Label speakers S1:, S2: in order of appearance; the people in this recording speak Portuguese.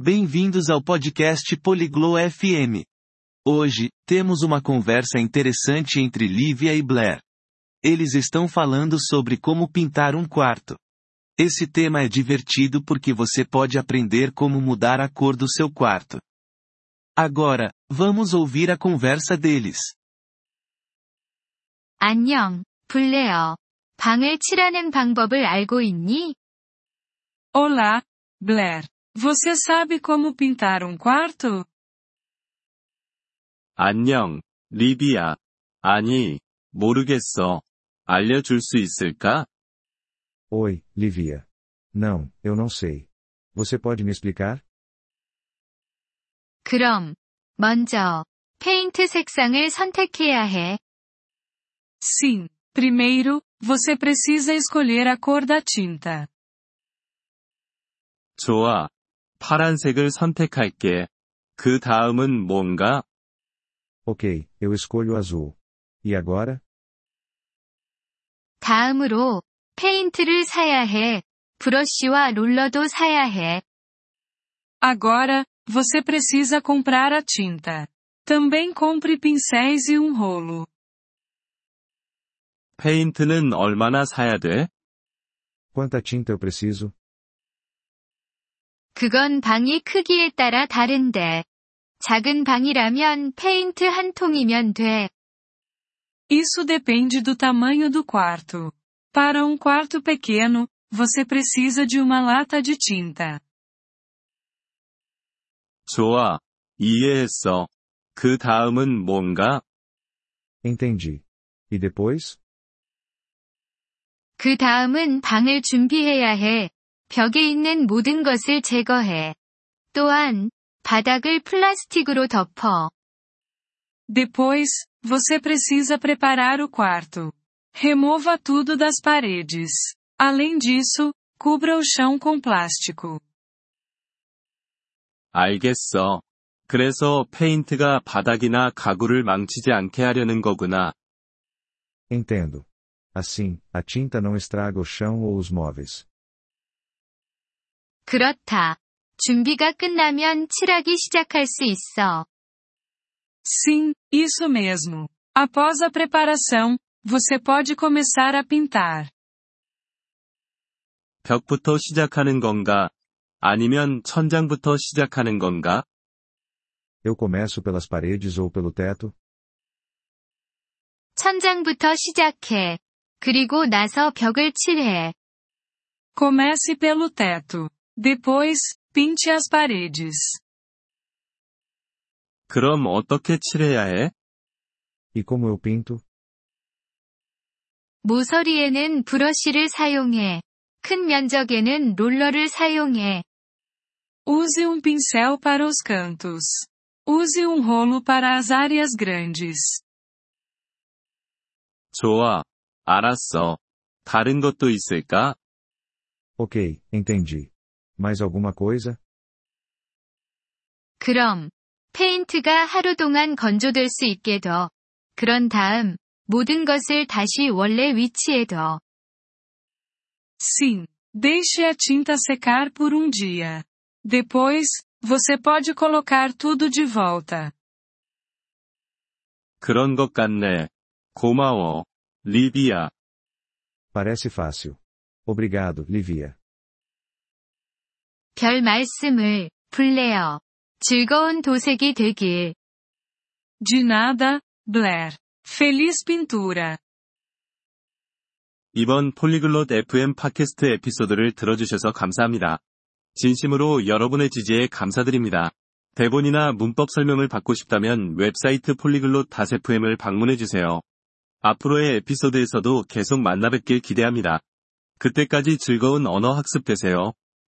S1: Bem-vindos ao podcast Poliglo FM. Hoje, temos uma conversa interessante entre Lívia e Blair. Eles estão falando sobre como pintar um quarto. Esse tema é divertido porque você pode aprender como mudar a cor do seu quarto. Agora, vamos ouvir a conversa deles.
S2: 안녕, 블레어. 방을 칠하는 방법을 알고 있니?
S3: Olá, Blair. Você sabe como pintar um quarto?
S4: 안녕, 리비야. 아니, 모르겠어. 알려줄 수 있을까?
S5: Oi, Livia. Não, eu não sei. Você pode me explicar?
S2: 그럼, 먼저, 페인트 색상을 선택해야 해.
S3: Sim. Primeiro, você precisa escolher a cor da tinta.
S4: 좋아. 파란색을 선택할게. 그 다음은 뭔가?
S5: Ok, eu escolho azul. E agora?
S2: 다음으로, 페인트를 사야 해. 브러쉬와 롤러도 사야 해.
S3: Agora, você precisa comprar a tinta. Também compre pincéis e um rolo.
S4: 페인트는 얼마나 사야 돼?
S5: Quanta tinta eu preciso?
S2: 그건 방이 크기에 따라 다른데. 작은 방이라면 페인트 한 통이면 돼.
S3: Isso depende do tamanho do quarto. Para um quarto pequeno, você precisa de uma lata de tinta.
S4: 좋아. 이해했어. 그 다음은 뭔가?
S5: Entendi. E depois?
S2: 그 다음은 방을 준비해야 해. 벽에 있는 모든 것을 제거해. 또한, 바닥을 플라스틱으로 덮어.
S3: Depois, você precisa preparar o quarto. Remova tudo das paredes. Além disso, cubra o chão com plástico.
S4: 알겠어. 그래서 페인트가 바닥이나 가구를 망치지 않게 하려는 거구나.
S5: Entendo. Assim, a tinta não estraga o chão ou os móveis.
S2: 그렇다. 준비가 끝나면 칠하기 시작할 수 있어.
S3: Sim, isso mesmo. Após a preparação, você pode começar a pintar.
S4: 벽부터 시작하는 건가? 아니면 천장부터 시작하는 건가?
S5: Eu começo pelas paredes ou pelo teto?
S2: 천장부터 시작해. 그리고 나서 벽을 칠해.
S3: Comece pelo teto. Depois, pinte as paredes.
S4: 그럼 어떻게 칠해야 해?
S5: E como eu pinto?
S2: 모서리에는 브러쉬를 사용해. 큰 면적에는 롤러를 사용해.
S3: Use um pincel para os cantos. Use um rolo para as áreas grandes.
S4: 좋아. 알았어. 다른 것도 있을까?
S5: Ok, entendi. Mais alguma coisa?
S2: 그럼, 페인트가 하루 동안 건조될 수 있게 둬. 그런 다음, 모든 것을 다시 원래 위치에 둬.
S3: Sim. Deixe a tinta secar por um dia. Depois, você pode colocar tudo de volta.
S4: 그런 것 같네. 고마워. 리비야.
S5: Parece fácil. Obrigado, Livia.
S2: 별 말씀을, 블레어. 즐거운 도색이 되길.
S3: De nada, Blair. Feliz pintura.
S4: 이번 폴리글롯 FM 팟캐스트 에피소드를 들어주셔서 감사합니다. 진심으로 여러분의 지지에 감사드립니다. 대본이나 문법 설명을 받고 싶다면 웹사이트 폴리글롯 다세프엠을 방문해주세요. 앞으로의 에피소드에서도 계속 만나 뵙길 기대합니다. 그때까지 즐거운 언어 학습 되세요.